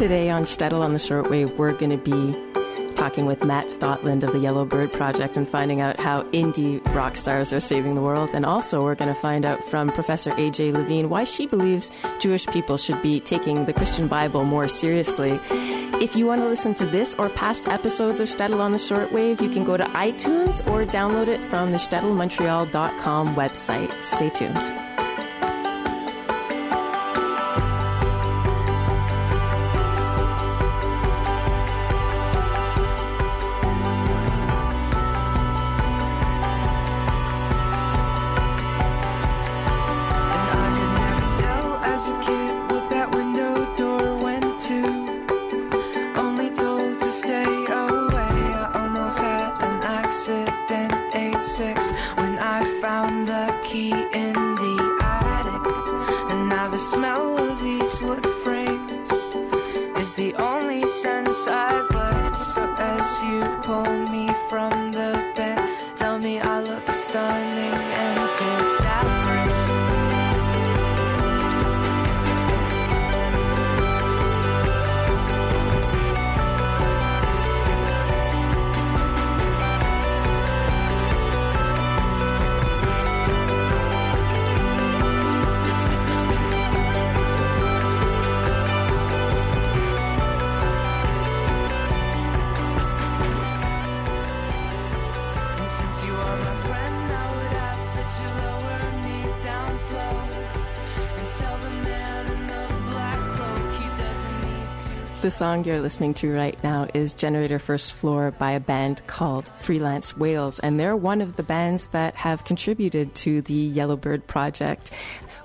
Today on Shtetl on the Shortwave, we're going to be talking with Matt Stotland of the Yellow Bird Project and finding out how indie rock stars are saving the world. And also, we're going to find out from Professor AJ Levine why she believes Jewish people should be taking the Christian Bible more seriously. If you want to listen to this or past episodes of Shtetl on the Shortwave, you can go to iTunes or download it from the shtetlmontreal.com website. Stay tuned. The song you're listening to right now is Generator First Floor by a band called Freelance Whales, and they're one of the bands that have contributed to the Yellowbird Project.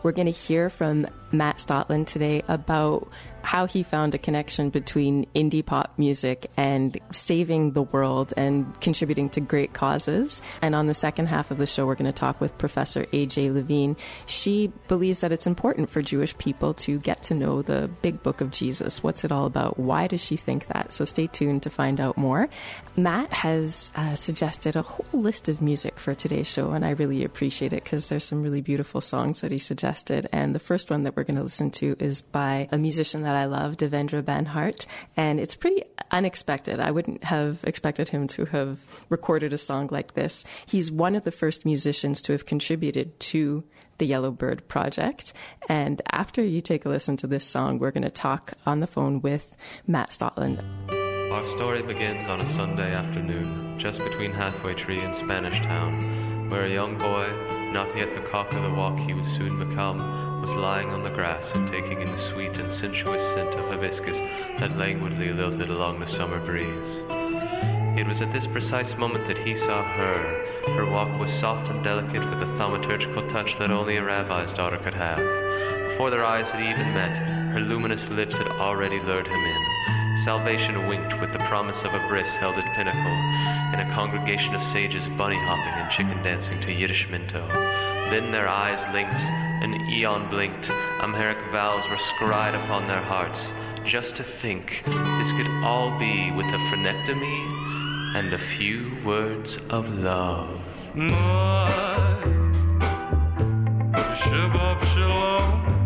We're going to hear from Matt Stotland today about how he found a connection between indie pop music and saving the world and contributing to great causes. And on the second half of the show, we're going to talk with Professor AJ Levine. She believes that it's important for Jewish people to get to know the big book of Jesus. What's it all about? Why does she think that? So stay tuned to find out more. Matt has uh, suggested a whole list of music for today's show, and I really appreciate it because there's some really beautiful songs that he suggested. And the first one that we're going to listen to is by a musician that I love, Devendra Banhart, and it's pretty unexpected. I wouldn't have expected him to have recorded a song like this. He's one of the first musicians to have contributed to the Yellow Bird Project. And after you take a listen to this song, we're going to talk on the phone with Matt Stotland. Our story begins on a Sunday afternoon, just between Halfway Tree and Spanish Town, where a young boy, not yet the cock of the walk he would soon become, was lying on the grass and taking in the sweet and sensuous scent of hibiscus that languidly lilted along the summer breeze. It was at this precise moment that he saw her. Her walk was soft and delicate with a thaumaturgical touch that only a rabbi's daughter could have. Before their eyes had even met, her luminous lips had already lured him in. Salvation winked with the promise of a bris held at pinnacle, in a congregation of sages bunny hopping and chicken dancing to Yiddish mento. Then their eyes linked, an eon blinked, Amharic vows were scried upon their hearts. Just to think, this could all be with a phrenectomy and a few words of love. My, Shabbat Shalom,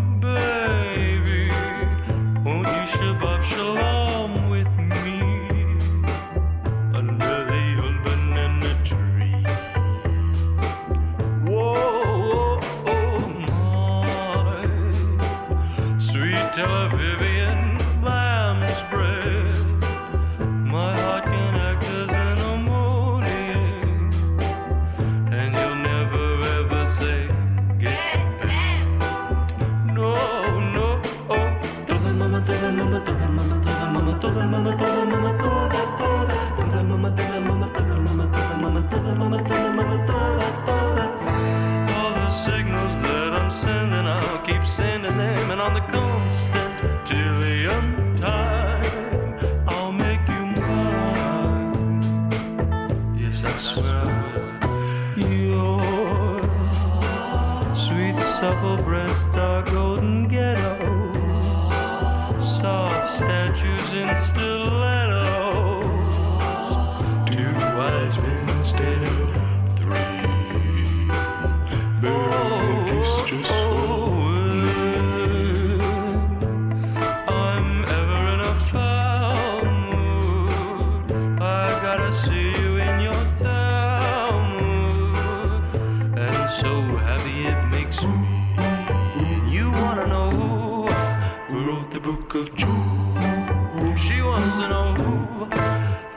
cockatoo. She wants to know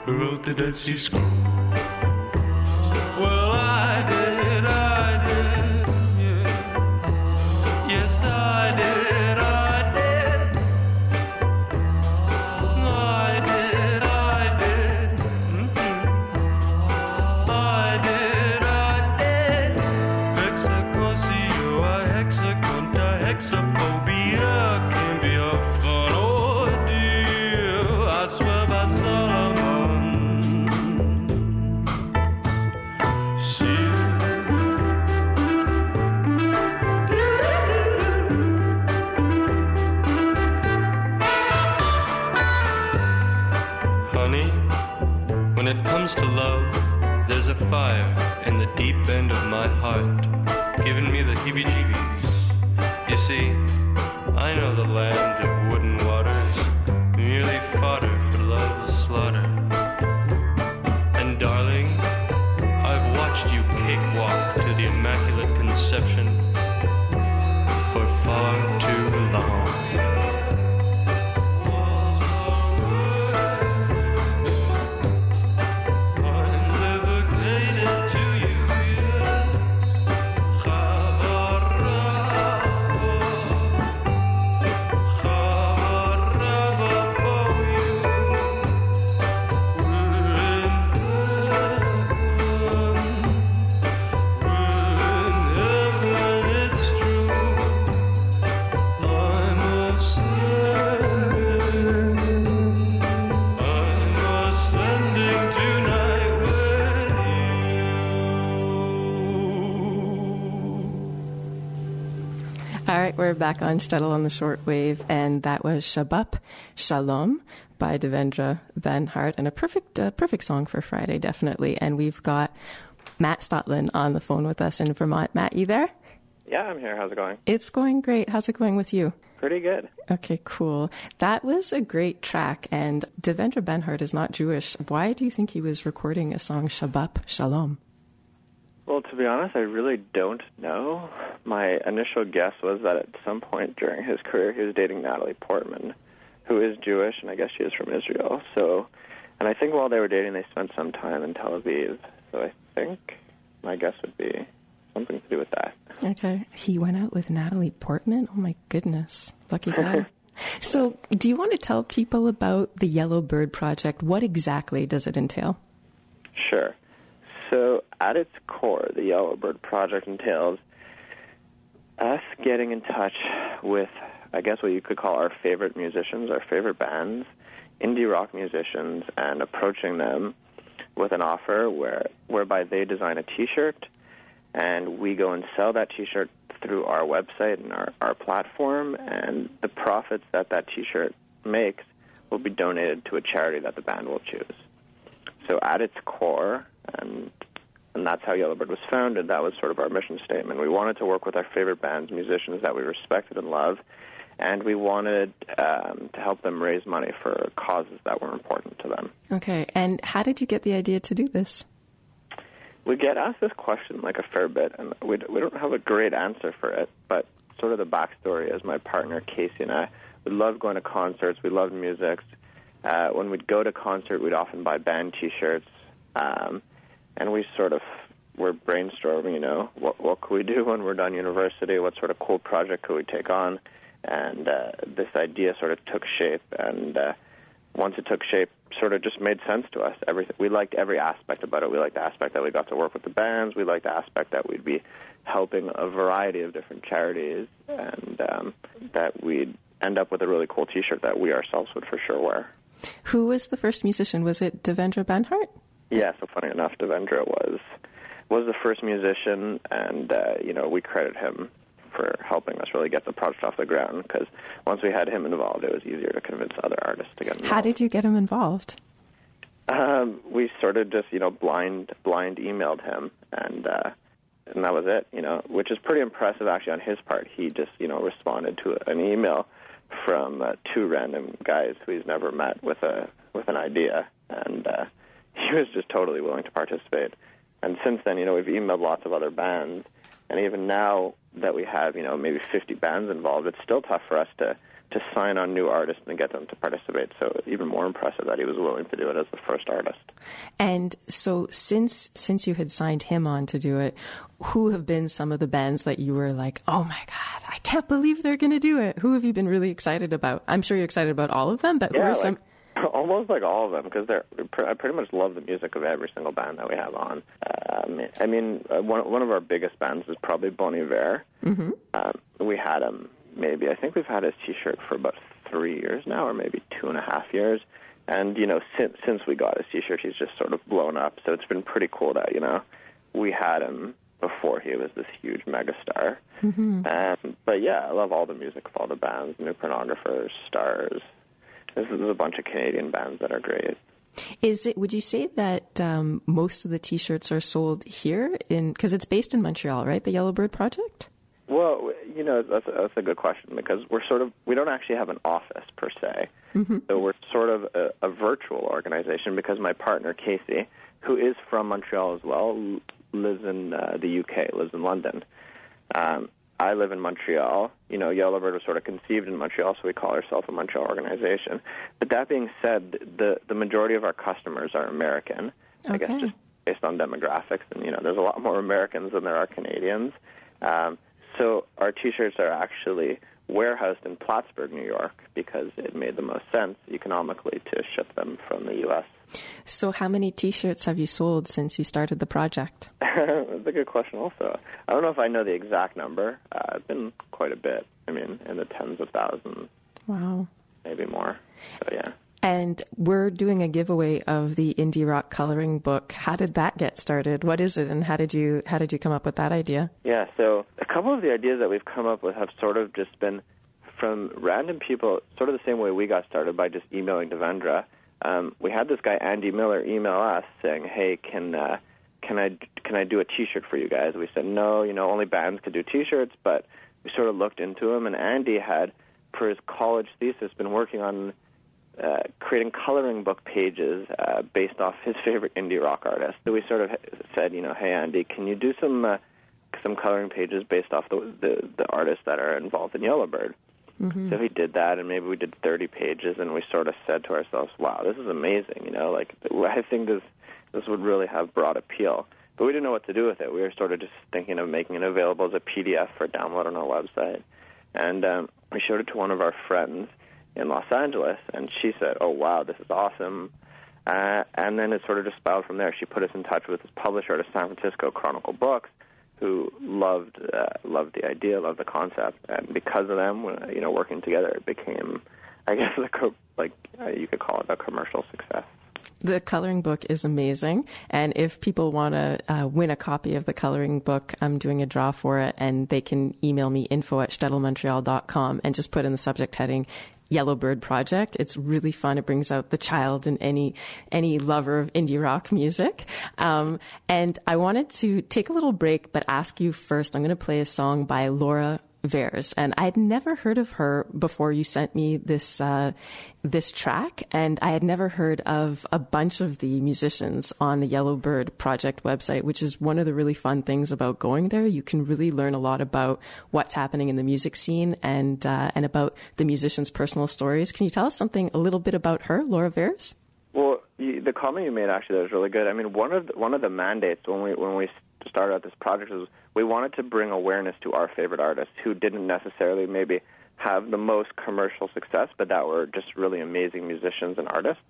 who wrote the Dead Sea Scroll. Back on Shtetl on the shortwave, and that was Shabbat Shalom by Devendra Banhart, and a perfect, uh, perfect song for Friday, definitely. And we've got Matt Stotland on the phone with us in Vermont. Matt, you there? Yeah, I'm here. How's it going? It's going great. How's it going with you? Pretty good. Okay, cool. That was a great track, and Devendra Banhart is not Jewish. Why do you think he was recording a song Shabbat Shalom? Well, to be honest, I really don't know. My initial guess was that at some point during his career, he was dating Natalie Portman, who is Jewish, and I guess she is from Israel. So, and I think while they were dating, they spent some time in Tel Aviv. So I think my guess would be something to do with that. Okay. He went out with Natalie Portman? Oh my goodness. Lucky guy. so, do you want to tell people about the Yellow Bird Project? What exactly does it entail? Sure. So, at its core, the Yellowbird Project entails us getting in touch with, I guess, what you could call our favorite musicians, our favorite bands, indie rock musicians, and approaching them with an offer where whereby they design a T-shirt, and we go and sell that T-shirt through our website and our, our platform, and the profits that that T-shirt makes will be donated to a charity that the band will choose. So at its core, and and that's how Yellowbird was founded. That was sort of our mission statement. We wanted to work with our favorite bands, musicians that we respected and loved, and we wanted um, to help them raise money for causes that were important to them. Okay. And how did you get the idea to do this? We get asked this question like a fair bit, and we we don't have a great answer for it. But sort of the backstory is my partner Casey and I we loved going to concerts. We loved music. Uh, when we'd go to concert, we'd often buy band T-shirts, um, and we sort of were brainstorming. You know, what what could we do when we're done university? What sort of cool project could we take on? And uh, this idea sort of took shape, and uh, once it took shape, sort of just made sense to us. Everything we liked every aspect about it. We liked the aspect that we got to work with the bands. We liked the aspect that we'd be helping a variety of different charities, and um, that we'd end up with a really cool T-shirt that we ourselves would for sure wear. Who was the first musician? Was it Devendra Banhart? Yeah, so funny enough, Devendra was was the first musician, and uh, you know we credit him for helping us really get the project off the ground. Because once we had him involved, it was easier to convince other artists to get involved. How did you get him involved? Um, we sort of just, you know, blind blind emailed him, and uh, and that was it. You know, which is pretty impressive actually on his part. He just, you know, responded to an email from uh, two random guys who he's never met with a with an idea, and uh, he was just totally willing to participate. And since then, you know, we've emailed lots of other bands, and even now that we have, you know, maybe 50 bands involved, it's still tough for us to to sign on new artists and get them to participate. So even more impressive that he was willing to do it as the first artist. And so since since you had signed him on to do it, who have been some of the bands that you were like, "Oh my god, I can't believe they're going to do it." Who have you been really excited about? I'm sure you're excited about all of them, but yeah, who are like, some almost like all of them because they're I pretty much love the music of every single band that we have on. Um, I mean, uh, one one of our biggest bands is probably Bon Iver. Mm-hmm. Um, we had him maybe I think we've had his T-shirt for about three years now, or maybe two and a half years. And you know, since since we got his T-shirt, he's just sort of blown up. So it's been pretty cool that you know we had him before he was this huge megastar. Mm-hmm. Um, but yeah, I love all the music of all the bands, New Pornographers, Stars. There's, there's a bunch of Canadian bands that are great. Is it? Would you say that um, most of the T-shirts are sold here in because it's based in Montreal, right? The Yellowbird Project. Well, you know that's a, that's a good question because we're sort of we don't actually have an office per se, mm-hmm. so we're sort of a, a virtual organization because my partner Casey, who is from Montreal as well, lives in uh, the UK, lives in London. Um, I live in Montreal. You know, Yellowbird was sort of conceived in Montreal, so we call ourselves a Montreal organization. But that being said, the the majority of our customers are American. Okay. I guess just based on demographics, and you know, there's a lot more Americans than there are Canadians. Um, so our T-shirts are actually warehoused in Plattsburgh, New York, because it made the most sense economically to ship them from the U.S. So, how many T-shirts have you sold since you started the project? That's a good question. Also, I don't know if I know the exact number. Uh, it's been quite a bit. I mean, in the tens of thousands. Wow. Maybe more. So yeah. And we're doing a giveaway of the indie rock coloring book. How did that get started? What is it, and how did you how did you come up with that idea? Yeah, so a couple of the ideas that we've come up with have sort of just been from random people, sort of the same way we got started by just emailing Devendra. Um, we had this guy Andy Miller email us saying, "Hey, can uh, can I can I do a T-shirt for you guys?" We said, "No, you know, only bands could do T-shirts." But we sort of looked into him, and Andy had, for his college thesis, been working on uh, creating coloring book pages uh, based off his favorite indie rock artist. So we sort of said, you know, hey Andy, can you do some uh, some coloring pages based off the, the the artists that are involved in Yellowbird? Mm-hmm. So he did that, and maybe we did 30 pages, and we sort of said to ourselves, wow, this is amazing. You know, like I think this this would really have broad appeal. But we didn't know what to do with it. We were sort of just thinking of making it available as a PDF for download on our website. And um, we showed it to one of our friends in Los Angeles, and she said, "Oh wow, this is awesome." Uh, and then it sort of just spiraled from there. She put us in touch with this publisher at San Francisco Chronicle Books, who loved uh, loved the idea, loved the concept, and because of them, you know, working together, it became, I guess, co- like uh, you could call it a commercial success. The coloring book is amazing. And if people want to uh, win a copy of the coloring book, I'm doing a draw for it, and they can email me info at shtetlmontreal.com and just put in the subject heading Yellowbird Project. It's really fun. It brings out the child in any any lover of indie rock music. Um, and I wanted to take a little break, but ask you first. I'm going to play a song by Laura Veirs, and I had never heard of her before you sent me this uh, this track, and I had never heard of a bunch of the musicians on the Yellowbird Project website, which is one of the really fun things about going there. You can really learn a lot about what's happening in the music scene and uh, and about the musicians' personal stories. Can you tell us something a little bit about her, Laura Veirs? Well, the comment you made actually that was really good. I mean, one of the, one of the mandates when we when we started out this project was we wanted to bring awareness to our favorite artists who didn't necessarily maybe have the most commercial success, but that were just really amazing musicians and artists.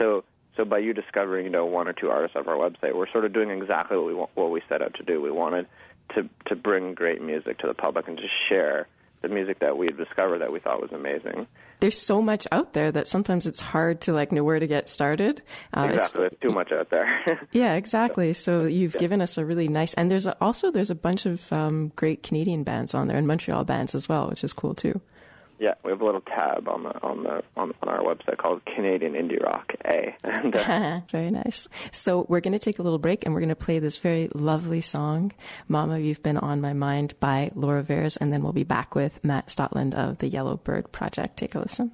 So, so by you discovering, you know, one or two artists of our website, we're sort of doing exactly what we what we set out to do. We wanted to to bring great music to the public and to share the music that we had discovered that we thought was amazing. There's so much out there that sometimes it's hard to like know where to get started. Uh, exactly, there's too much out there. yeah, exactly. So you've yeah. given us a really nice, and there's a, also there's a bunch of um, great Canadian bands on there and Montreal bands as well, which is cool too. Yeah, we have a little tab on the on the on, on our website called Canadian Indie Rock A. And, uh, very nice. So we're going to take a little break, and we're going to play this very lovely song, "Mama, You've Been on My Mind" by Laura Veirs, and then we'll be back with Matt Stotland of the Yellow Bird Project. Take a listen.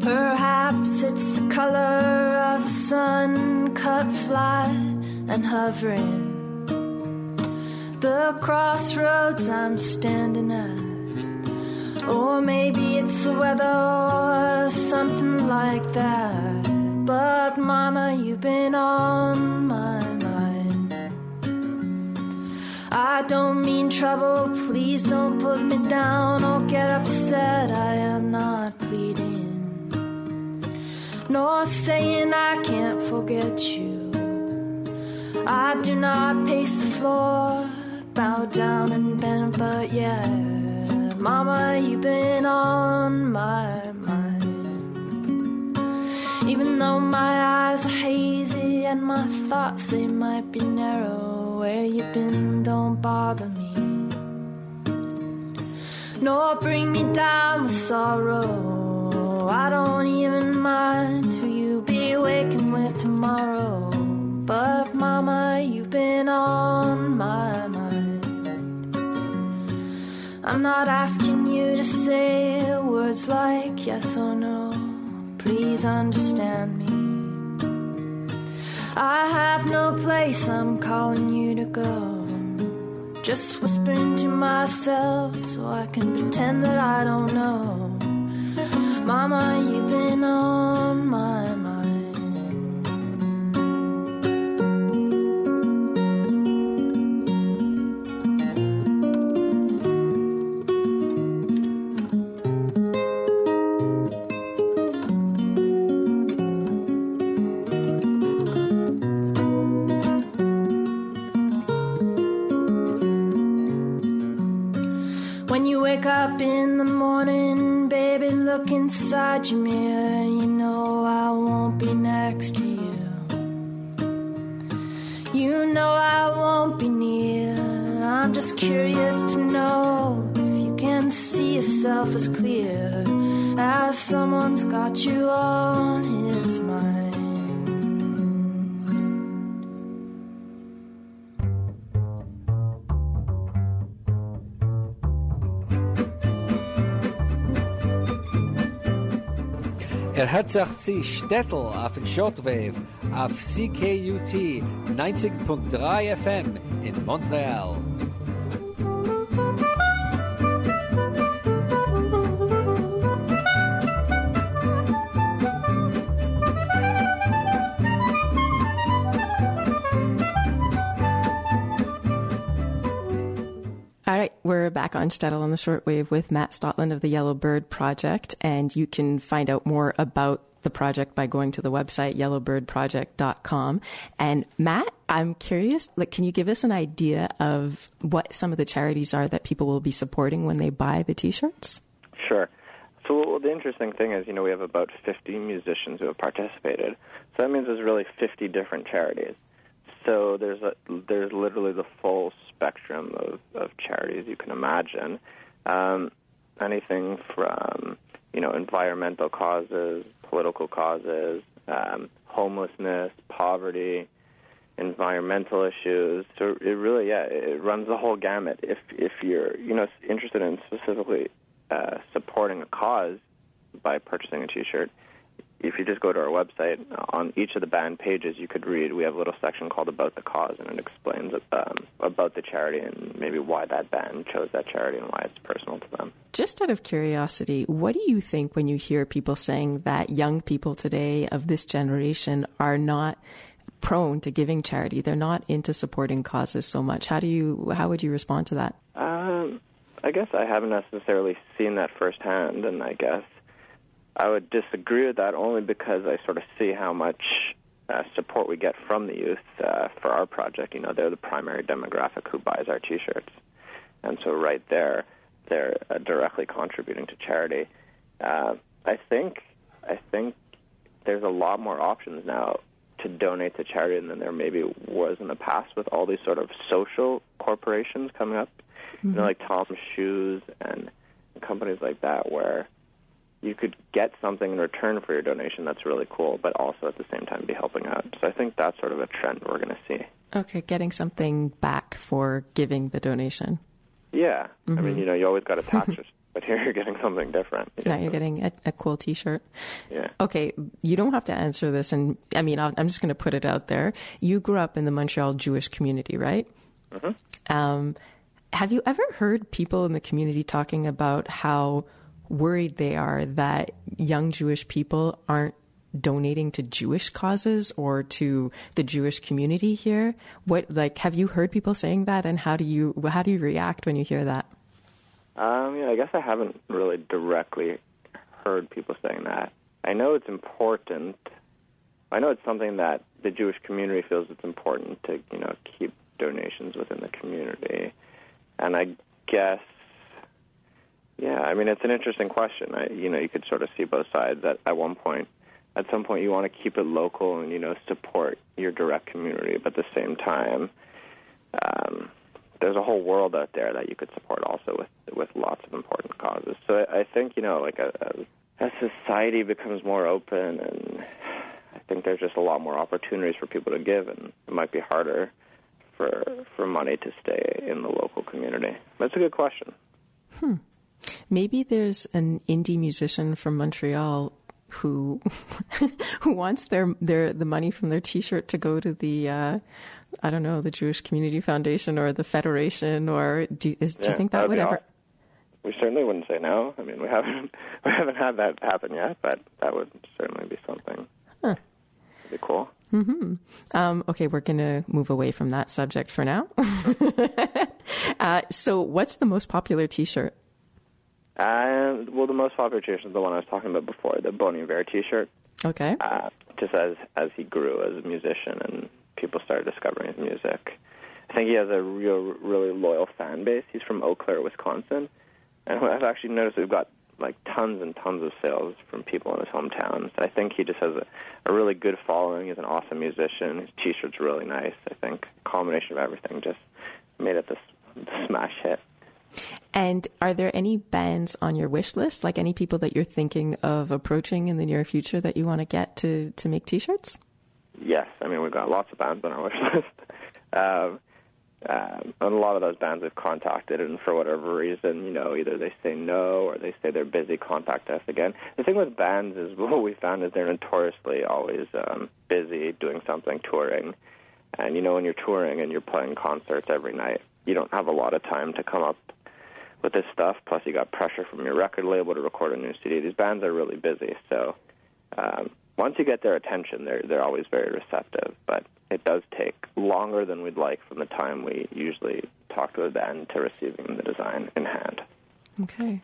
Perhaps it's the color of a sun cut fly and hovering the crossroads I'm standing at. Or maybe it's the weather or something like that. But, Mama, you've been on my mind. I don't mean trouble, please don't put me down or get upset. I am not pleading, nor saying I can't forget you. I do not pace the floor, bow down and bend, but yeah, Mama, you've been on my mind. Even though my eyes are hazy and my thoughts they might be narrow, where you've been don't bother me, nor bring me down with sorrow. I don't even mind who you be waking with tomorrow. But mama, you've been on my mind. I'm not asking you to say words like yes or no. Please understand me. I have no place I'm calling you to go. Just whispering to myself so I can pretend that I don't know. Mama, you've been on my mind. See as clear as someone's got you on his mind. Er hat zu Stettel auf den Shortwave auf CKUT 90.3 FM in Montreal. We're back on Shtetl on the shortwave with Matt Stotland of the Yellow Bird Project, and you can find out more about the project by going to the website yellowbirdproject.com. And Matt, I'm curious, like, can you give us an idea of what some of the charities are that people will be supporting when they buy the T-shirts? Sure. So well, the interesting thing is, you know, we have about 50 musicians who have participated. So that means there's really 50 different charities. So there's a, there's literally the full spectrum of, of charities you can imagine. Um, anything from you know environmental causes, political causes, um, homelessness, poverty, environmental issues. So it really, yeah, it runs the whole gamut. If if you're you know interested in specifically uh, supporting a cause by purchasing a T-shirt, if you just go to our website, on each of the band pages, you could read. We have a little section called "About the Cause," and it explains um, about the charity and maybe why that band chose that charity and why it's personal to them. Just out of curiosity, what do you think when you hear people saying that young people today of this generation are not prone to giving charity? They're not into supporting causes so much. How do you? How would you respond to that? Um, I guess I haven't necessarily seen that firsthand, and I guess I would disagree with that only because I sort of see how much uh, support we get from the youth uh, for our project. You know, they're the primary demographic who buys our T-shirts, and so right there, they're uh, directly contributing to charity. Uh, I think I think there's a lot more options now to donate to charity than there maybe was in the past with all these sort of social corporations coming up. Mm-hmm. You know, like Tom's Shoes and companies like that, where you could get something in return for your donation that's really cool, but also at the same time be helping out. So I think that's sort of a trend we're going to see. Okay, getting something back for giving the donation. Yeah, mm-hmm. I mean, you know, you always got a tax, but here you're getting something different. You yeah, you're getting a, a, cool T-shirt. Yeah. Okay, you don't have to answer this, and I mean, i am just going to put it out there. You grew up in the Montreal Jewish community, right? Um, have you ever heard people in the community talking about how worried they are that young Jewish people aren't donating to Jewish causes or to the Jewish community here? What like have you heard people saying that, and how do you how do you react when you hear that? Um, yeah, I guess I haven't really directly heard people saying that. I know it's important. I know it's something that the Jewish community feels it's important to, you know, keep donations within the community. And I guess, yeah, I mean, it's an interesting question. I, you know, you could sort of see both sides. At, at one point, at some point, you want to keep it local and, you know, support your direct community, but at the same time, um, there's a whole world out there that you could support also with with lots of important causes. So I, I think you know, like a, a, as society becomes more open, and I think there's just a lot more opportunities for people to give, and it might be harder for for money to stay in the local community. That's a good question. Hmm. Maybe there's an indie musician from Montreal who who wants their their the money from their T-shirt to go to the uh, I don't know the Jewish Community Foundation or the Federation or do is, do you think that would ever? aw- We certainly wouldn't say no. I mean, we haven't we haven't had that happen yet, but that would certainly be something. Huh. That'd be cool. Um, okay, we're going to move away from that subject for now. uh, so, what's the most popular T-shirt? And well, the most popular T-shirt is the one I was talking about before, the Bon Iver T-shirt. Okay. Uh, just as as he grew as a musician and people started discovering his music, I think he has a real, really loyal fan base. He's from Eau Claire, Wisconsin, and I've actually noticed we've got like tons and tons of sales from people in his hometown. So I think he just has a, a really good following. He's an awesome musician. His T-shirt's really nice. I think combination of everything just made it this smash hit. And are there any bands on your wish list, like any people that you're thinking of approaching in the near future that you want to get to to make T-shirts? Yes, I mean we've got lots of bands on our wish list. um, um, and a lot of those bands we've contacted, and for whatever reason, you know, either they say no or they say they're busy. Contact us again. The thing with bands is what we found is they're notoriously always um, busy doing something, touring. And you know, when you're touring and you're playing concerts every night, you don't have a lot of time to come up with this stuff. Plus, you got pressure from your record label to record a new CD. These bands are really busy, so um, once you get their attention, they're they're always very receptive. But it does take longer than we'd like from the time we usually talk to a band to receiving the design in hand. Okay.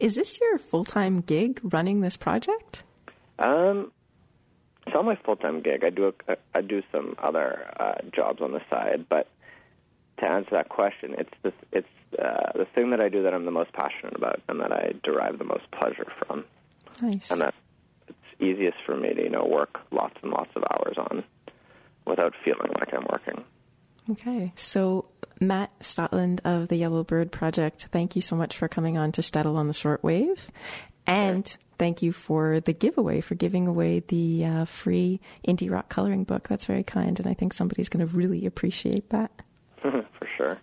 Is this your full time gig running this project? Um, it's not my full time gig. I do a, I do some other uh, jobs on the side, but to answer that question, it's the it's uh, the thing that I do that I'm the most passionate about and that I derive the most pleasure from, Nice. and that it's easiest for me to you know work lots and lots of hours on without feeling like I'm working. Okay. So, Matt Stotland of the Yellow Bird Project, thank you so much for coming on to Shtetl on the Shortwave. And thank you for the giveaway, for giving away the uh, free indie rock coloring book. That's very kind. And I think somebody's going to really appreciate that. for sure.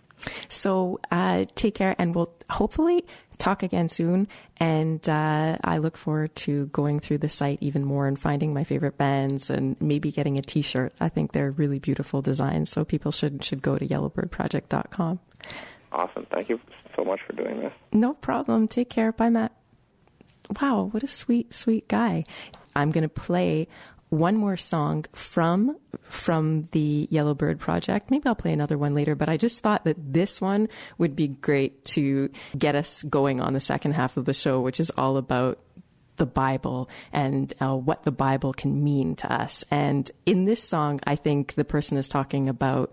So, uh, take care, and we'll hopefully talk again soon. And uh, I look forward to going through the site even more and finding my favorite bands and maybe getting a t shirt. I think they're really beautiful designs. So, people should, should go to yellowbirdproject.com. Awesome. Thank you so much for doing this. No problem. Take care. Bye, Matt. Wow, what a sweet, sweet guy. I'm going to play one more song from from the Yellowbird project. Maybe I'll play another one later, but I just thought that this one would be great to get us going on the second half of the show, which is all about the Bible and uh, what the Bible can mean to us. And in this song, I think the person is talking about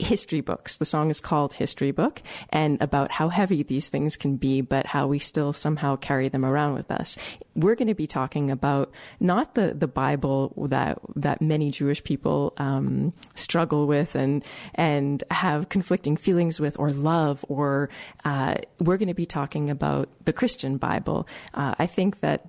history books. The song is called History Book and about how heavy these things can be, but how we still somehow carry them around with us. We're going to be talking about not the, the Bible that, that many Jewish people, um, struggle with and, and have conflicting feelings with or love, or, uh, we're going to be talking about the Christian Bible. Uh, I think that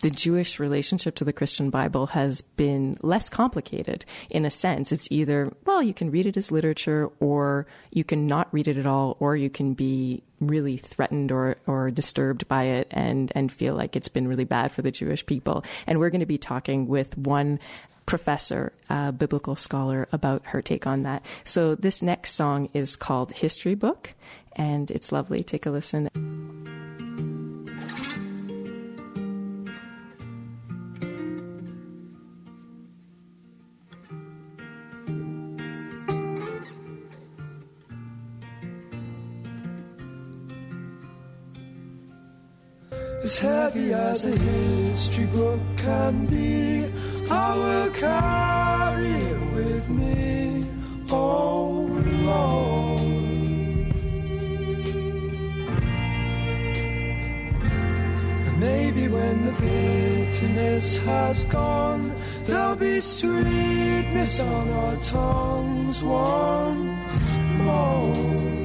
the Jewish relationship to the Christian Bible has been less complicated in a sense. It's either, well, you can read it as literature or you can not read it at all, or you can be really threatened or, or disturbed by it and, and feel like it's been really bad for the Jewish people. And we're going to be talking with one professor, a biblical scholar, about her take on that. So this next song is called History Book, and it's lovely. Take a listen. As heavy as a history book can be. I will carry it with me, oh Lord. Maybe when the bitterness has gone, there'll be sweetness on our tongues once more.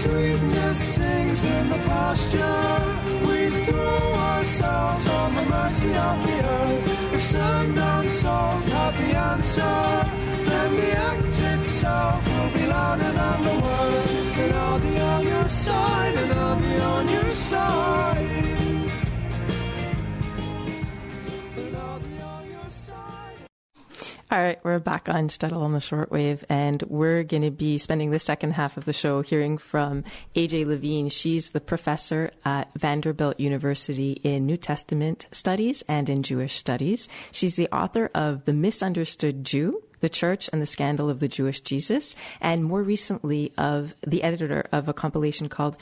sweetness sings in the pasture. We throw ourselves on the mercy of the earth. If sand and salt have the answer, then the act itself will be louder than the word. And I'll be on your side, and I'll be on your side. All right, we're back on Shtetl on the shortwave, and we're going to be spending the second half of the show hearing from AJ Levine. She's the professor at Vanderbilt University in New Testament studies and in Jewish studies. She's the author of The Misunderstood Jew, the Church and the Scandal of the Jewish Jesus, and more recently of the editor of a compilation called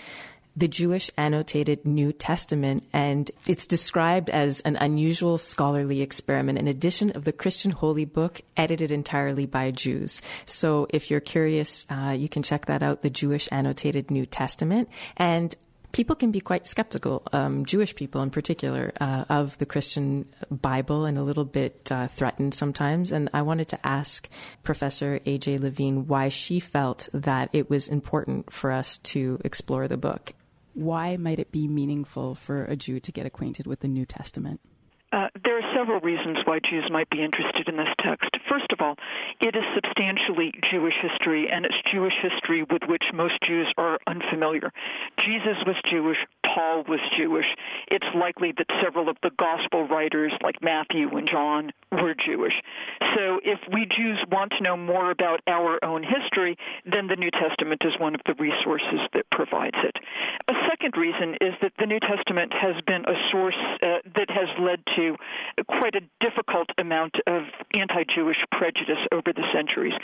the Jewish annotated New Testament, and it's described as an unusual scholarly experiment, an edition of the Christian Holy Book edited entirely by Jews. So if you're curious, uh, you can check that out, the Jewish annotated New Testament. And people can be quite skeptical, um, Jewish people in particular, uh, of the Christian Bible and a little bit uh, threatened sometimes. And I wanted to ask Professor A.J. Levine why she felt that it was important for us to explore the book why might it be meaningful for a Jew to get acquainted with the New Testament? Uh, there are several reasons why Jews might be interested in this text. First of all, it is substantially Jewish history, and it's Jewish history with which most Jews are unfamiliar. Jesus was Jewish, Paul was Jewish. It's likely that several of the gospel writers, like Matthew and John, were Jewish. So if we Jews want to know more about our own history, then the New Testament is one of the resources that provides it. A second reason is that the New Testament has been a source uh, that has led to quite a difficult amount of anti Jewish prejudice over the centuries.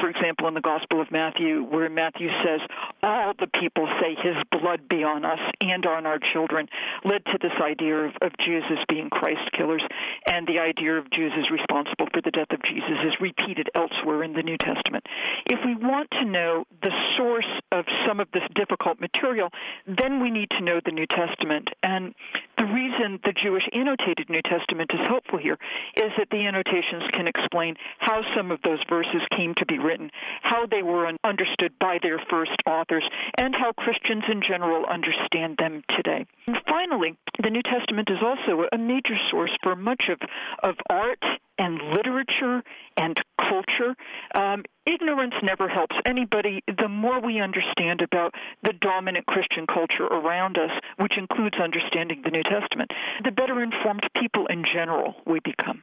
For example, in the Gospel of Matthew, where Matthew says, All the people say his blood be on us and on our children, led to this idea of, of Jews as being Christ killers, and the idea of Jews as responsible for the death of Jesus is repeated elsewhere in the New Testament. If we want to know the source of some of this difficult material, then we need to know the New Testament. And the reason the Jewish annotated New Testament is helpful here is that the annotations can explain how some of those verses came to be written, how they were understood by their first authors, and how Christians in general understand them today. And finally, the New Testament is also a major source for much of, of art and literature and culture. Um, ignorance never helps anybody. The more we understand about the dominant Christian culture around us, which includes understanding the New Testament, the better informed people in general we become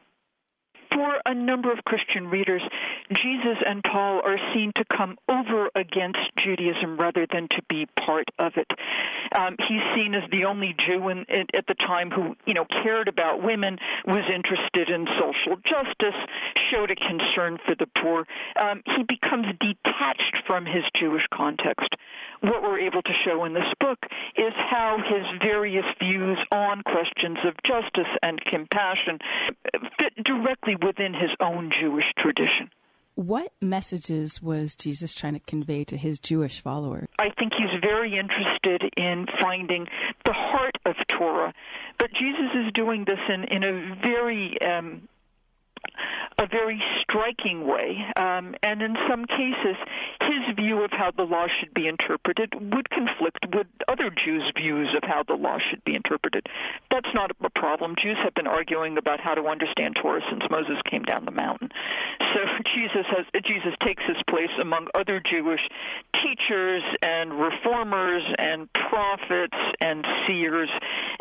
for a number of Christian readers, Jesus and Paul are seen to come over against Judaism rather than to be part of it. Um, he's seen as the only Jew in, in, at the time who, you know, cared about women, was interested in social justice, showed a concern for the poor. Um, he becomes detached from his Jewish context. What we're able to show in this book is how his various views on questions of justice and compassion fit directly within his own Jewish tradition. What messages was Jesus trying to convey to his Jewish followers? I think he's very interested in finding the heart of Torah, but Jesus is doing this in, in a very um, a very striking way. Um, and in some cases, his view of how the law should be interpreted would conflict with other Jews' views of how the law should be interpreted. That's not a problem. Jews have been arguing about how to understand Torah since Moses came down the mountain. So Jesus has Jesus takes his place among other Jewish teachers and reformers and prophets and seers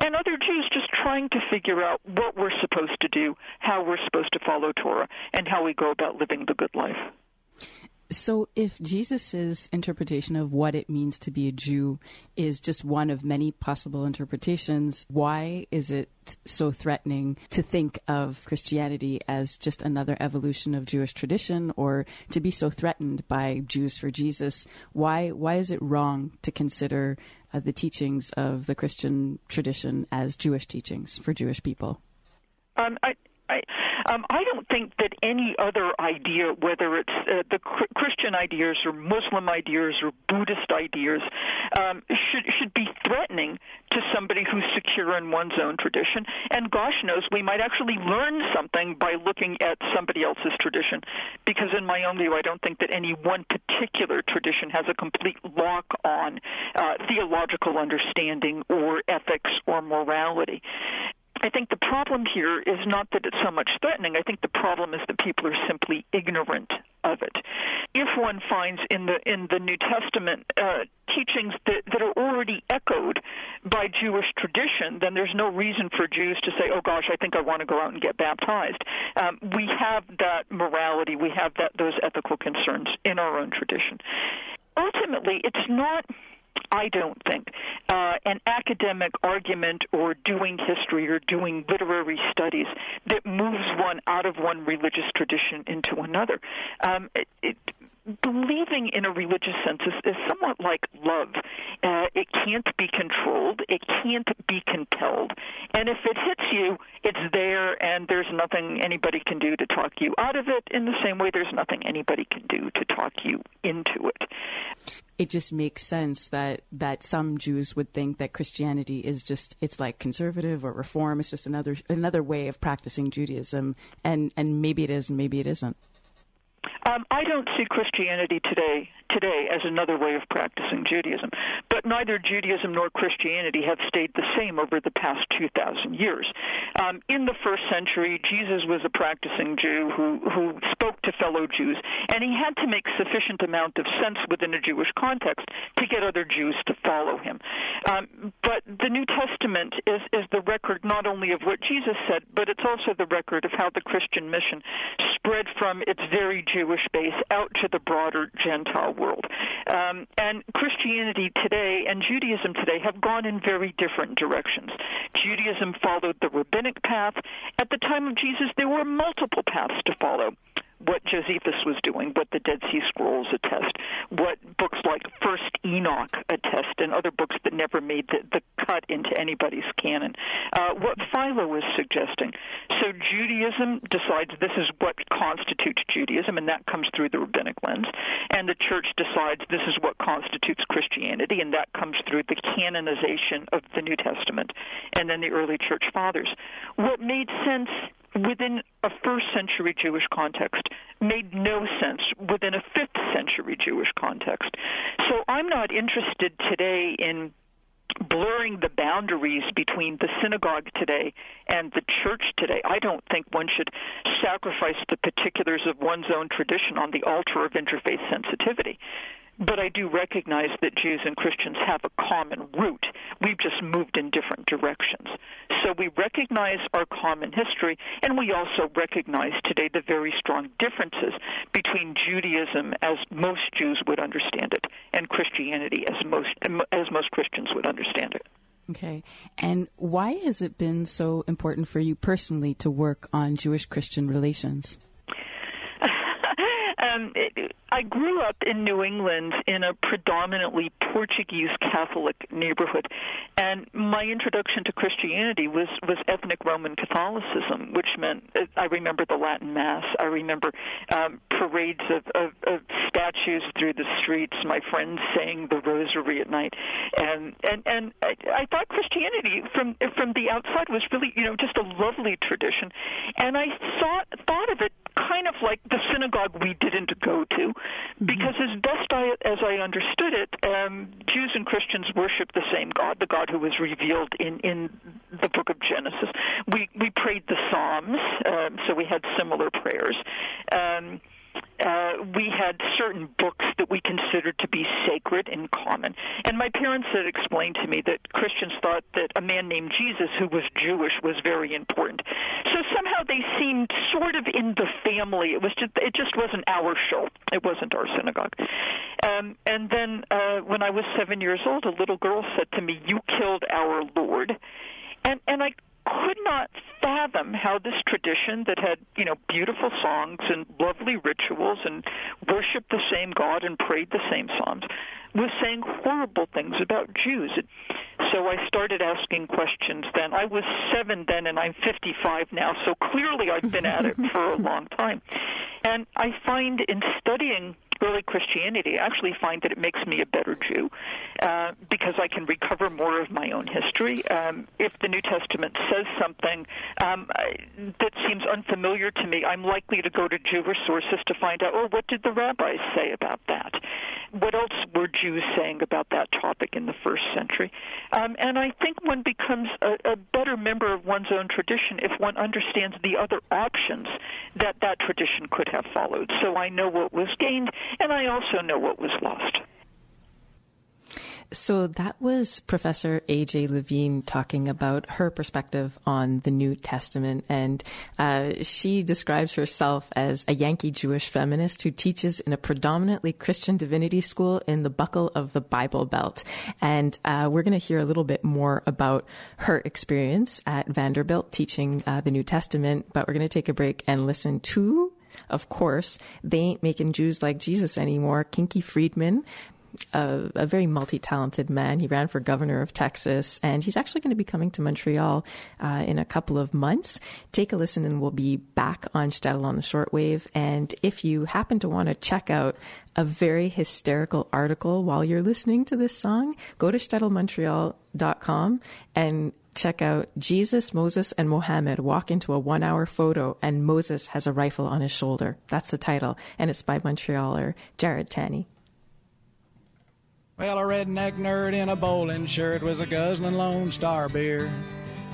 and other Jews just trying to figure out what we're supposed to do, how we're supposed to follow Torah, and how we go about living the good life. So, if Jesus' interpretation of what it means to be a Jew is just one of many possible interpretations, why is it so threatening to think of Christianity as just another evolution of Jewish tradition or to be so threatened by Jews for Jesus? Why, why is it wrong to consider uh, the teachings of the Christian tradition as Jewish teachings for Jewish people? Um, I, I, um, I don't think that any other idea, whether it's uh, the Christian ideas or Muslim ideas or Buddhist ideas, um, should should be threatening to somebody who's secure in one's own tradition. And gosh knows, we might actually learn something by looking at somebody else's tradition. Because in my own view, I don't think that any one particular tradition has a complete lock on uh, theological understanding or ethics or morality. I think the problem here is not that it's so much threatening. I think the problem is that people are simply ignorant of it. If one finds in the in the New Testament uh, teachings that, that are already echoed by Jewish tradition, then there's no reason for Jews to say, "Oh gosh, I think I want to go out and get baptized." Um, we have that morality, we have that those ethical concerns in our own tradition. Ultimately, it's not I don't think, uh, an academic argument or doing history or doing literary studies that moves one out of one religious tradition into another. Um, it, it, believing in a religious sense is, is somewhat like love. Uh, it can't be controlled, it can't be compelled. And if it hits you, it's there, and there's nothing anybody can do to talk you out of it, in the same way there's nothing anybody can do to talk you into it. It just makes sense that, that some Jews would think that Christianity is just it's like conservative or reform. It's just another another way of practicing Judaism, and and maybe it is, and maybe it isn't. Um, I don't see Christianity today today as another way of practicing Judaism, but neither Judaism nor Christianity have stayed the same over the past 2,000 years. Um, in the first century, Jesus was a practicing Jew who who spoke to fellow Jews, and he had to make sufficient amount of sense within a Jewish context to get other Jews to follow him. Um, but the New Testament is is the record not only of what Jesus said, but it's also the record of how the Christian mission spread from its very Jewish base out to the broader Gentile world. Um, and Christianity today and Judaism today have gone in very different directions. Judaism followed the rabbinic path. At the time of Jesus, there were multiple paths to follow what Josephus was doing, what the Dead Sea Scrolls attest, what books like First Enoch attest, and other books that never made the, the cut into anybody's canon, uh, what Philo was suggesting. Judaism decides this is what constitutes Judaism, and that comes through the rabbinic lens, and the church decides this is what constitutes Christianity, and that comes through the canonization of the New Testament, and then the early church fathers. What made sense within a first century Jewish context made no sense within a fifth century Jewish context. So I'm not interested today in blurring the boundaries between the synagogue today and the church today. I don't think one should sacrifice the particulars of one's own tradition on the altar of interfaith sensitivity. But I do recognize that Jews and Christians have a common root. We've just moved in different directions. So we recognize our common history, and we also recognize today the very strong differences between Judaism, as most Jews would understand it, and Christianity, as most as most Christians would understand it. Okay. And why has it been so important for you personally to work on Jewish Christian relations? Um, I grew up in New England in a predominantly Portuguese Catholic neighborhood, and my introduction to Christianity was was ethnic Roman Catholicism, which meant I remember the Latin Mass. I remember um, parades of, of, of statues through the streets. My friends saying the Rosary at night, and and and I, I thought Christianity from from the outside was really you know just a lovely tradition, and I thought thought of it kind of like the synagogue we didn't go to Mm-hmm. because as best I, as I understood it, um, Jews and Christians worship the same God, the God who was revealed in in the book of Genesis. We we prayed the Psalms, um, so we had similar prayers. Um, uh, we had certain books that we considered to be sacred in common. And my parents had explained to me that Christians thought that a man named Jesus, who was Jewish, was very important. So somehow they seemed sort of in the family. It was just it just wasn't our show. It wasn't our synagogue. Um, and then uh, when I was seven years old, a little girl said to me, "You killed our Lord." And and I could not fathom how this tradition that had, you know, beautiful songs and lovely rituals and worshiped the same God and prayed the same psalms was saying horrible things about Jews. So I started asking questions then. I was seven then and I'm 55 now, so clearly I've been at it for a long time. And I find in studying early Christianity, I actually find that it makes me a better Jew uh, because I can recover more of my own history. Um, if the New Testament says something um, that seems unfamiliar to me, I'm likely to go to Jewish sources to find out, oh, what did the rabbis say about that? What else were Jews saying about that topic in the first century? Um, and I think one becomes a, a better member of one's own tradition if one understands the other options that that tradition could have followed. So I know what was gained and I also know what was lost. So that was Professor A.J. Levine talking about her perspective on the New Testament. And uh, she describes herself as a Yankee Jewish feminist who teaches in a predominantly Christian divinity school in the buckle of the Bible Belt. And uh, we're going to hear a little bit more about her experience at Vanderbilt teaching uh, the New Testament. But we're going to take a break and listen to of course, they ain't making Jews like Jesus anymore. Kinky Friedman, a, a, very multi talented man. He ran for governor of Texas, and he's actually going to be coming to Montreal uh, in a couple of months. Take a listen, and we'll be back on Shtetl on the shortwave. And if you happen to want to check out a very hysterical article while you're listening to this song, go to shtetlmontreal.com and check out Jesus, Moses, and Mohammed walk into a one hour photo, and Moses has a rifle on his shoulder. That's the title, and it's by Montrealer Jared Tanney. Well, a redneck nerd in a bowling shirt was a guzzling Lone Star beer,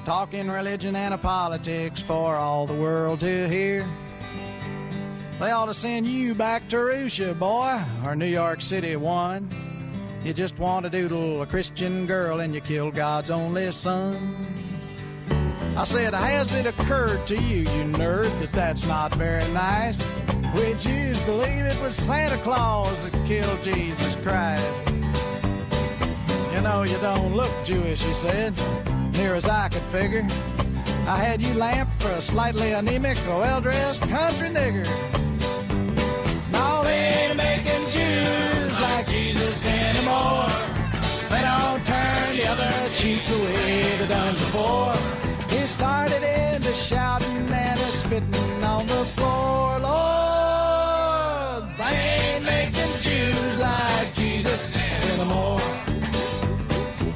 talking religion and politics for all the world to hear. They ought to send you back to Russia, boy, or New York City one. You just want to doodle a Christian girl and you kill God's only son. I said, Has it occurred to you, you nerd, that that's not very nice? We Jews believe it was Santa Claus that killed Jesus Christ. You know, you don't look Jewish, he said, near as I could figure. I had you lamped for a slightly anemic, well dressed country nigger. No, they ain't making Jews like Jesus anymore. They don't turn the other cheek the way they done before. He started into shouting and a spitting on the floor. Lord,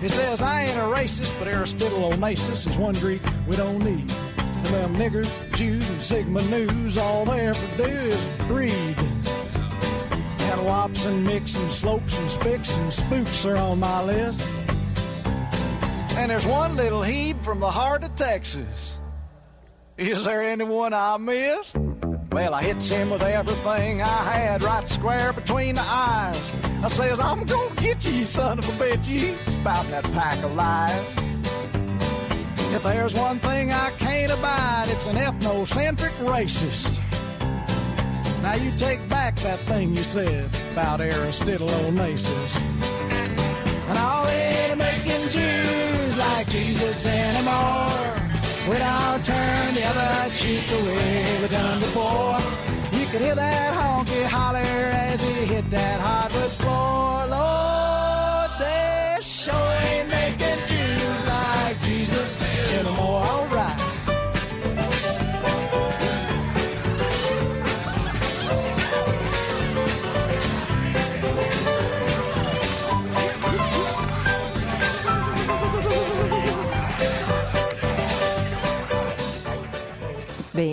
He says, I ain't a racist, but Aristotle Onassis is one Greek we don't need. And them niggers, Jews, and Sigma News, all they ever do is breed. And wops and mix and slopes and spicks and spooks are on my list. And there's one little heap from the heart of Texas. Is there anyone I missed? Well, I hits him with everything I had right square between the eyes. I says, I'm gonna get you, son of a bitch, you spouting that pack of lies. If there's one thing I can't abide, it's an ethnocentric racist. Now you take back that thing you said about Aristotle Onassis. And all ain't making Jews like Jesus anymore. We don't turn the other cheek the way we done before. You could hear that honky holler that hardwood floor. Lord, they sure ain't making Jews like Jesus anymore. All right.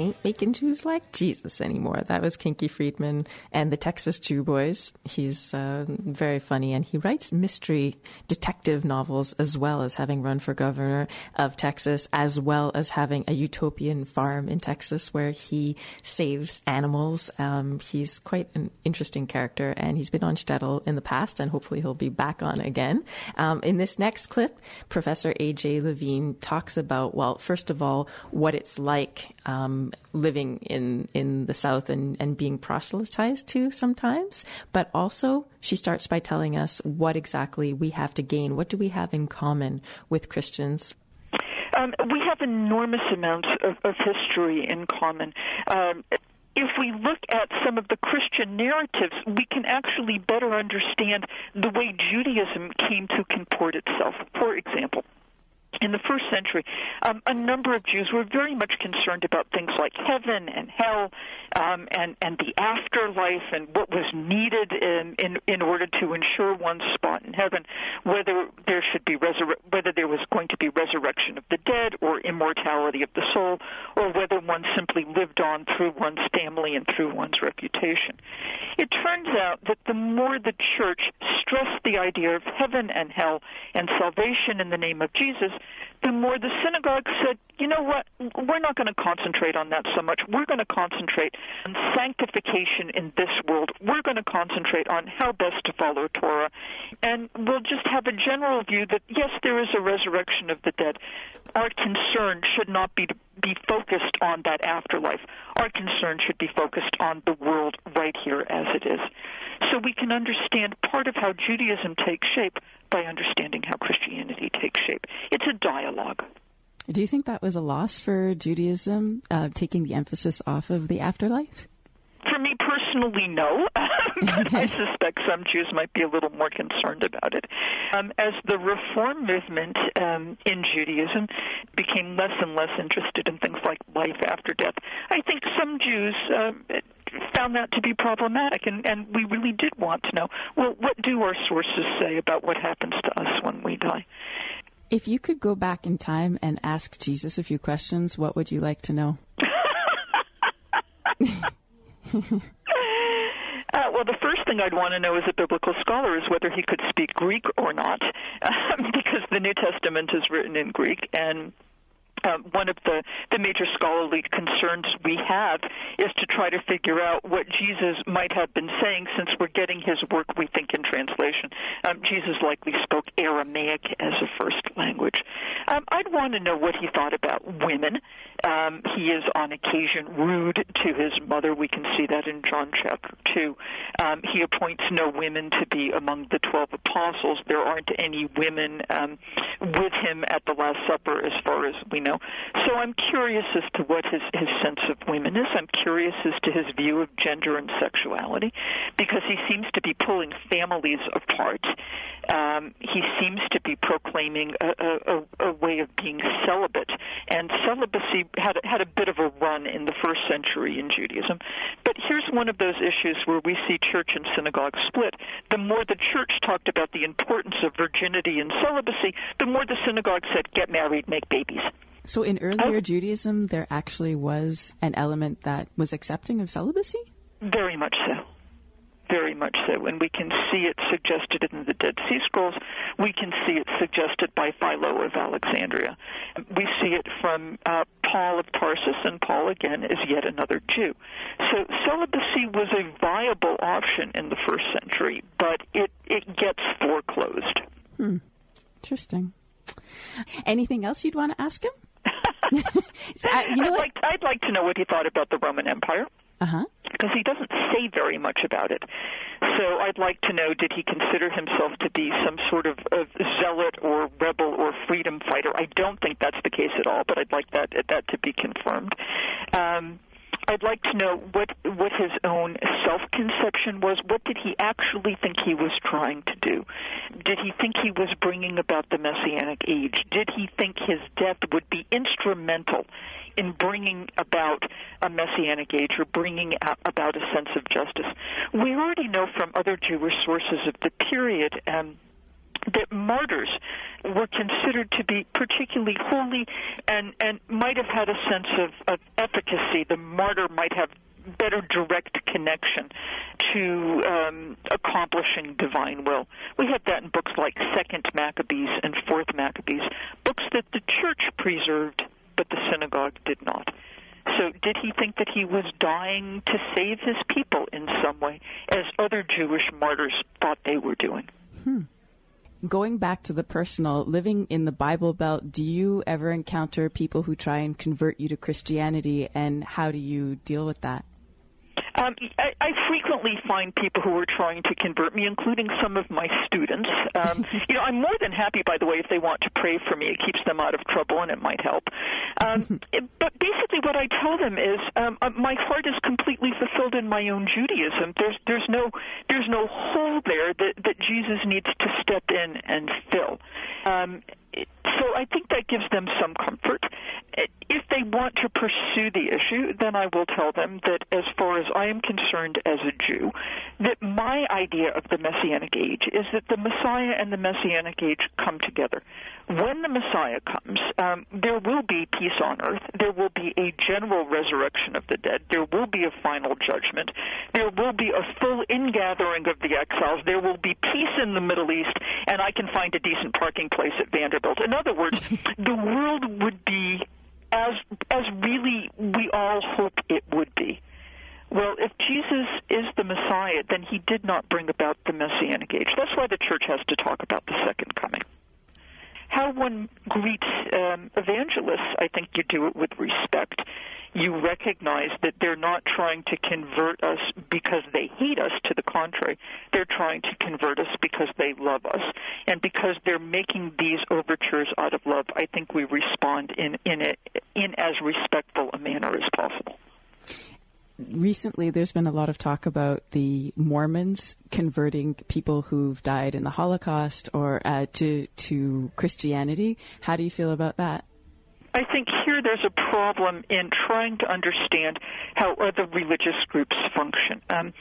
Ain't making Jews like Jesus anymore. That was Kinky Friedman and the Texas Jew Boys. He's uh, very funny and he writes mystery detective novels as well as having run for governor of Texas, as well as having a utopian farm in Texas where he saves animals. Um, he's quite an interesting character and he's been on Shtetl in the past and hopefully he'll be back on again. Um, in this next clip, Professor A.J. Levine talks about, well, first of all, what it's like um, living in, in the South and, and being proselytized to sometimes. But also, she starts by telling us what exactly we have to gain. What do we have in common with Christians? Um, we have enormous amounts of, of history in common. Um, if we look at some of the Christian narratives, we can actually better understand the way Judaism came to comport itself. For example, in the first century, um, a number of Jews were very much concerned about things like heaven and hell, um, and and the afterlife, and what was needed in, in in order to ensure one's spot in heaven, whether there should be whether there was going to be resurrection of the dead or immortality of the soul, or whether one simply lived on through one's family and through one's reputation. It turns out that the more the church stressed the idea of heaven and hell and salvation in the name of Jesus, the more the synagogue said, you know what, we're not going to concentrate on that so much. We're going to concentrate on sanctification in this world. We're going to concentrate on how best to follow Torah. And we'll just have a general view that, yes, there is a resurrection of the dead. Our concern should not be to be focused on that afterlife. Our concern should be focused on the world right here as it is. So we can understand part of how Judaism takes shape by understanding how Christianity takes shape. It's a dialogue. Do you think that was a loss for Judaism, uh, taking the emphasis off of the afterlife? For me personally, no. But I suspect some Jews might be a little more concerned about it. Um, as the reform movement um, in Judaism became less and less interested in things like life after death, I think some Jews. Um, found that to be problematic, and, and we really did want to know well, what do our sources say about what happens to us when we die? If you could go back in time and ask Jesus a few questions, what would you like to know? Uh, well, the first thing I'd want to know as a biblical scholar is whether he could speak Greek or not, um, because the New Testament is written in Greek, and um, one of the, the major scholarly concerns we have is to try to figure out what Jesus might have been saying since we're getting his work, we think, in translation. Um, Jesus likely spoke Aramaic as a first language. Um, I'd want to know what he thought about women. Um, he is on occasion rude to his mother. We can see that in John chapter 2. Um, he appoints no women to be among the 12 apostles. There aren't any women um, with him at the Last Supper, as far as we know. So I'm curious as to what his, his sense of women is. I'm curious as to his view of gender and sexuality, because he seems to be pulling families apart. Um, he seems to be proclaiming a, a, a way of being celibate, and celibacy had had a bit of a run in the first century in Judaism. But here's one of those issues where we see church and synagogue split. The more the church talked about the importance of virginity and celibacy, the more the synagogue said, "Get married, make babies." So in earlier oh. Judaism, there actually was an element that was accepting of celibacy? Very much so. Very much so. And we can see it suggested in the Dead Sea Scrolls. We can see it suggested by Philo of Alexandria. We see it from uh, Paul of Tarsus, and Paul, again, is yet another Jew. So celibacy was a viable option in the first century, but it, it gets foreclosed. Hmm. Interesting. Anything else you'd want to ask him? so, uh, you know I'd, like, I'd like to know what he thought about the Roman Empire. Uh-huh. Because he doesn't say very much about it. So I'd like to know did he consider himself to be some sort of, of zealot or rebel or freedom fighter? I don't think that's the case at all, but I'd like that that to be confirmed. Um, I'd like to know what what his own self-conception was. What did he actually think he was trying to do? Did he think he was bringing about the messianic age? Did he think his death would be instrumental in bringing about a messianic age or bringing about a sense of justice? We already know from other Jewish sources of the period. Um, that martyrs were considered to be particularly holy and, and might have had a sense of, of efficacy. The martyr might have better direct connection to um, accomplishing divine will. We have that in books like Second Maccabees and Fourth Maccabees, books that the church preserved, but the synagogue did not. So, did he think that he was dying to save his people in some way, as other Jewish martyrs thought they were doing? Hmm going back to the personal, living in the Bible Belt, do you ever encounter people who try and convert you to Christianity, and how do you deal with that? Um, I, I frequently find people who are trying to convert me, including some of my students. Um, you know, I'm more than happy, by the way, if they want to pray for me. It keeps them out of trouble, and it might help. Um, but basically, what I tell them is, um, uh, my heart is completely fulfilled in my own Judaism. There's there's no there's no hole there that that Jesus needs to step in and fill. Um, so I think that gives them some comfort. If they want to pursue the issue, then I will tell them that as far as I am concerned as a Jew, that my idea of the Messianic age is that the Messiah and the Messianic age come together. When the Messiah comes, um, there will be peace on earth. There will be a general resurrection of the dead. There will be a final judgment. There will be a full ingathering of the exiles. There will be peace in the Middle East, and I can find a decent parking place at Vanderbilt. In other words, the world would be as as really we all hope it would be. Well, if Jesus is the Messiah, then he did not bring about the Messianic age. That's why the church has to talk about the second coming. How one greets um, evangelists, I think you do it with respect you recognize that they're not trying to convert us because they hate us. To the contrary, they're trying to convert us because they love us, and because they're making these overtures out of love. I think we respond in in a, in as respectful a manner as possible recently there's been a lot of talk about the Mormons converting people who've died in the Holocaust or uh, to to Christianity. How do you feel about that? I think here there's a problem in trying to understand how other religious groups function. Um,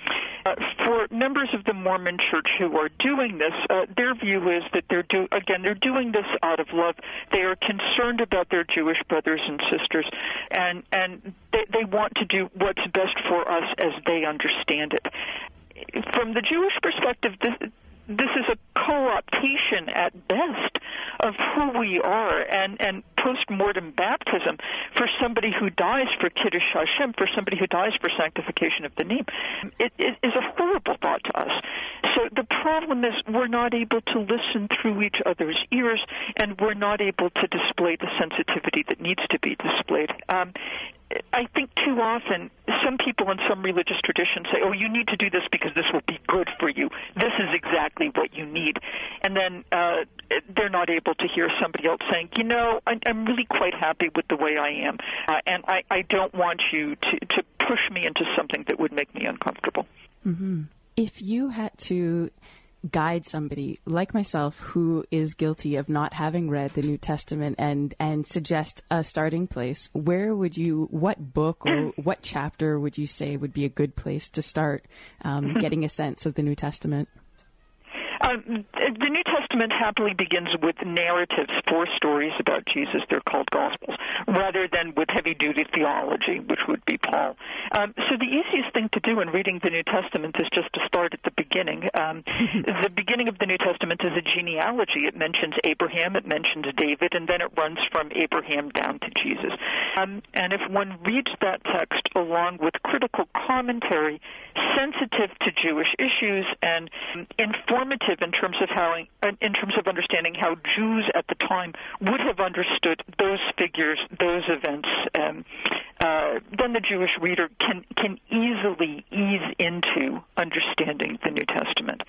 uh, for members of the Mormon Church who are doing this, uh, their view is that they're do again they're doing this out of love. They are concerned about their Jewish brothers and sisters, and and they, they want to do what's best for us as they understand it. From the Jewish perspective, this, this is a co-optation at best of who we are, and and post mortem baptism for somebody who dies for kiddush Hashem, for somebody who dies for sanctification of the name, it, it is a horrible thought to us. So the problem is we're not able to listen through each other's ears, and we're not able to display the sensitivity that needs to be displayed. Um, I think too often some people in some religious traditions say, "Oh, you need to do this because this will be good for you. This is exactly what you need," and then uh, they're not able to hear somebody else saying, "You know, I, I'm really quite happy with the way I am, uh, and I, I don't want you to to push me into something that would make me uncomfortable." Mm-hmm. If you had to guide somebody like myself who is guilty of not having read the New Testament and and suggest a starting place, where would you, what book or what chapter would you say would be a good place to start um, getting a sense of the New Testament? Um, the New Testament happily begins with narratives, four stories about Jesus. They're called Gospels, rather than with heavy duty theology, which would be Paul. Um, so the easiest thing to do in reading the New Testament is just to start at the beginning. Um, the beginning of the New Testament is a genealogy. It mentions Abraham, it mentions David, and then it runs from Abraham down to Jesus. Um, and if one reads that text along with critical commentary, sensitive to Jewish issues and informative in terms of how, in terms of understanding how Jews at the time would have understood those figures, those events, um, uh, then the Jewish reader can can easily ease into understanding the New Testament.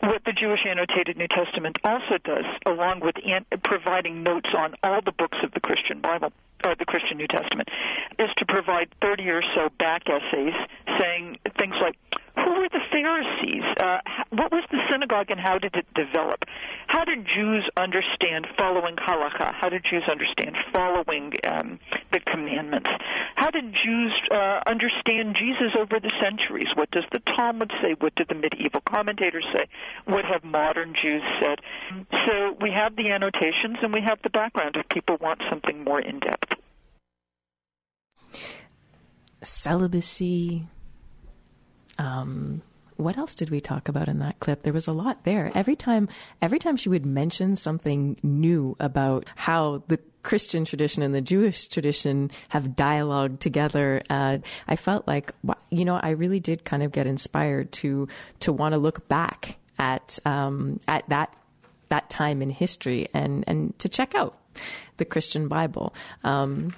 What the Jewish annotated New Testament also does, along with an- providing notes on all the books of the Christian Bible or the Christian New Testament, is to provide 30 or so back essays saying things like, who were the Pharisees? Uh, what was the synagogue and how did it develop? How did Jews understand following halakha? How did Jews understand following um, the commandments? How did Jews uh, understand Jesus over the centuries? What does the Talmud say? What do the medieval commentators say? What have modern Jews said? So we have the annotations and we have the background if people want something more in depth. Celibacy. Um, what else did we talk about in that clip? There was a lot there. Every time, every time she would mention something new about how the Christian tradition and the Jewish tradition have dialogue together, uh, I felt like, you know, I really did kind of get inspired to to want to look back at um, at that that time in history and and to check out the Christian Bible. Um,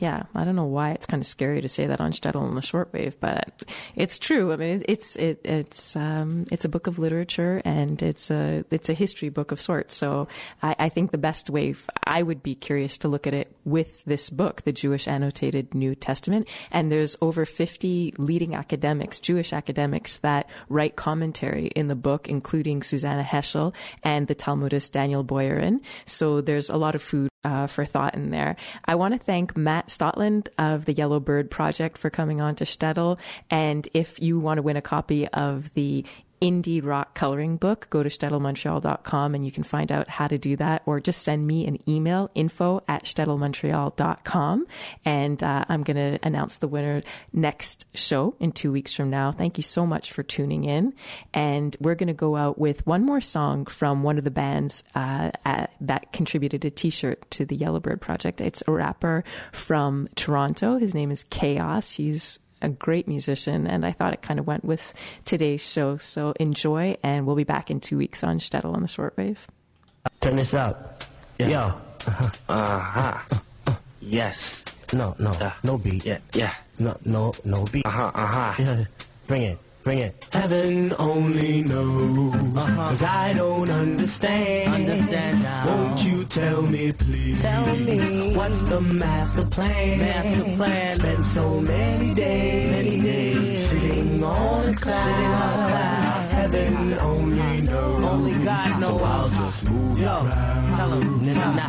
yeah, I don't know why it's kind of scary to say that on Shtetl on the shortwave, but it's true. I mean, it's it, it's um, it's a book of literature and it's a it's a history book of sorts. So I, I think the best way f- I would be curious to look at it with this book, the Jewish Annotated New Testament, and there's over 50 leading academics, Jewish academics, that write commentary in the book, including Susannah Heschel and the Talmudist Daniel Boyarin. So there's a lot of food uh, for thought in there. I want to thank Matt Stotland of the Yellow Bird Project for coming on to Shtetl. And if you want to win a copy of the indie rock coloring book, go to shtetlmontreal.com and you can find out how to do that or just send me an email, info at shtetlmontreal.com. And uh, I'm going to announce the winner next show in two weeks from now. Thank you so much for tuning in. And we're going to go out with one more song from one of the bands uh, at, that contributed a t-shirt to the Yellow Bird Project. It's a rapper from Toronto. His name is K-os. He's a great musician, and I thought it kind of went with today's show. So enjoy, and we'll be back in two weeks on Shtetl on the shortwave. Turn this up. Yeah. Yo. Uh huh. Yes. No, no. no beat. Yeah, yeah. No, no, no beat. Uh huh, uh huh. Yeah. Bring it. Bring it. Heaven only knows, uh-huh. cause I don't understand. Understand now. Won't you tell me, please? Tell me. What's the master plan? Master plan. Spent so many days, Many days. sitting on a cloud. Sitting on a cloud. Heaven only knows. Only God knows. So I'll just move Yo, around. tell him. Now, now,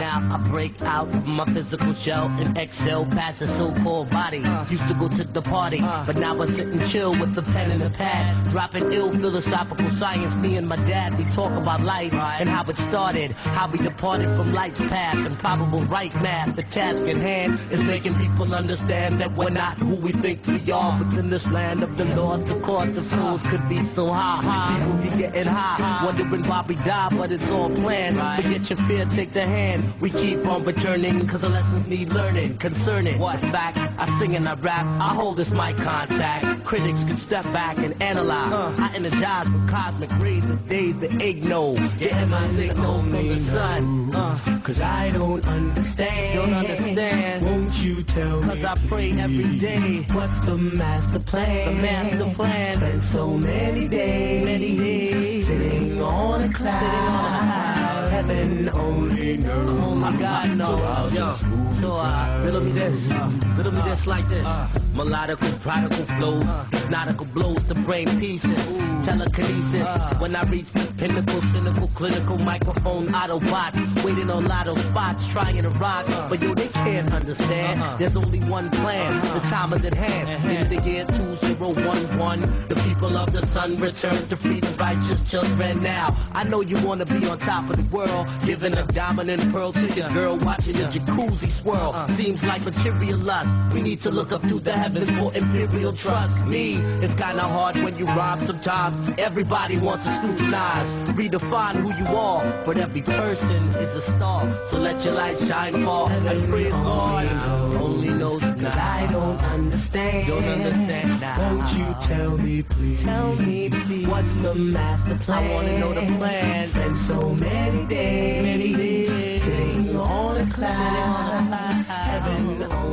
now I break out of my physical shell and exhale past the so-called body. Uh. Used to go to the party, uh. but now I sit and chill with the pen and the pad. Dropping ill philosophical science. Me and my dad, we talk about life and how it started. How we departed from life's path and probable right math. The task in hand is making people understand that we're not who we think we are. Within this land of the Lord, the court of fools could be so high. People be getting high, wondering why we die, but it's all planned. Forget your fear, take the hand. We keep on returning, cause the lessons need learning. Concerning what fact, I sing and I rap, I hold this mic contact. Critics can step back and analyze. I energize with cosmic rays and days the igno. Getting my signal from the sun. Uh, Cause I don't understand. Don't understand. Won't you tell me? Cause I pray every day. What's the master plan? The master plan. Spent so many days, Many days. sitting on a cloud. Sitting on a cloud. Heaven only knows. Only God knows. So uh, riddle me this, riddle me this like this. Melodical, prodigal flow, hypnotical blows to brain pieces. Telekinesis, when I reach the pinnacle, cynical, clinical microphone, Autobots, waiting on lotto spots, trying to rock. But yo, they can't understand. Uh-huh. There's only one plan. Uh-huh. The time is at hand. Uh-huh. In the year 2011, the people of the sun return to freedom, righteous children now. I know you wanna be on top of the world, giving a dominant pearl to your girl, watching the jacuzzi swirl. Seems like material lust. We need to look up through the heavens for imperial trust. Me, it's kinda hard when you rhyme sometimes. Everybody wants to scrutinize, redefine who you are, but every person is a star. So let your light shine for and praise God. Only knows Cause I don't understand. Don't understand now. Won't you tell me, please? Tell me, please. What's the master plan? I wanna know the plan. Spent so many days, Many days. sitting on a cloud. Heaven.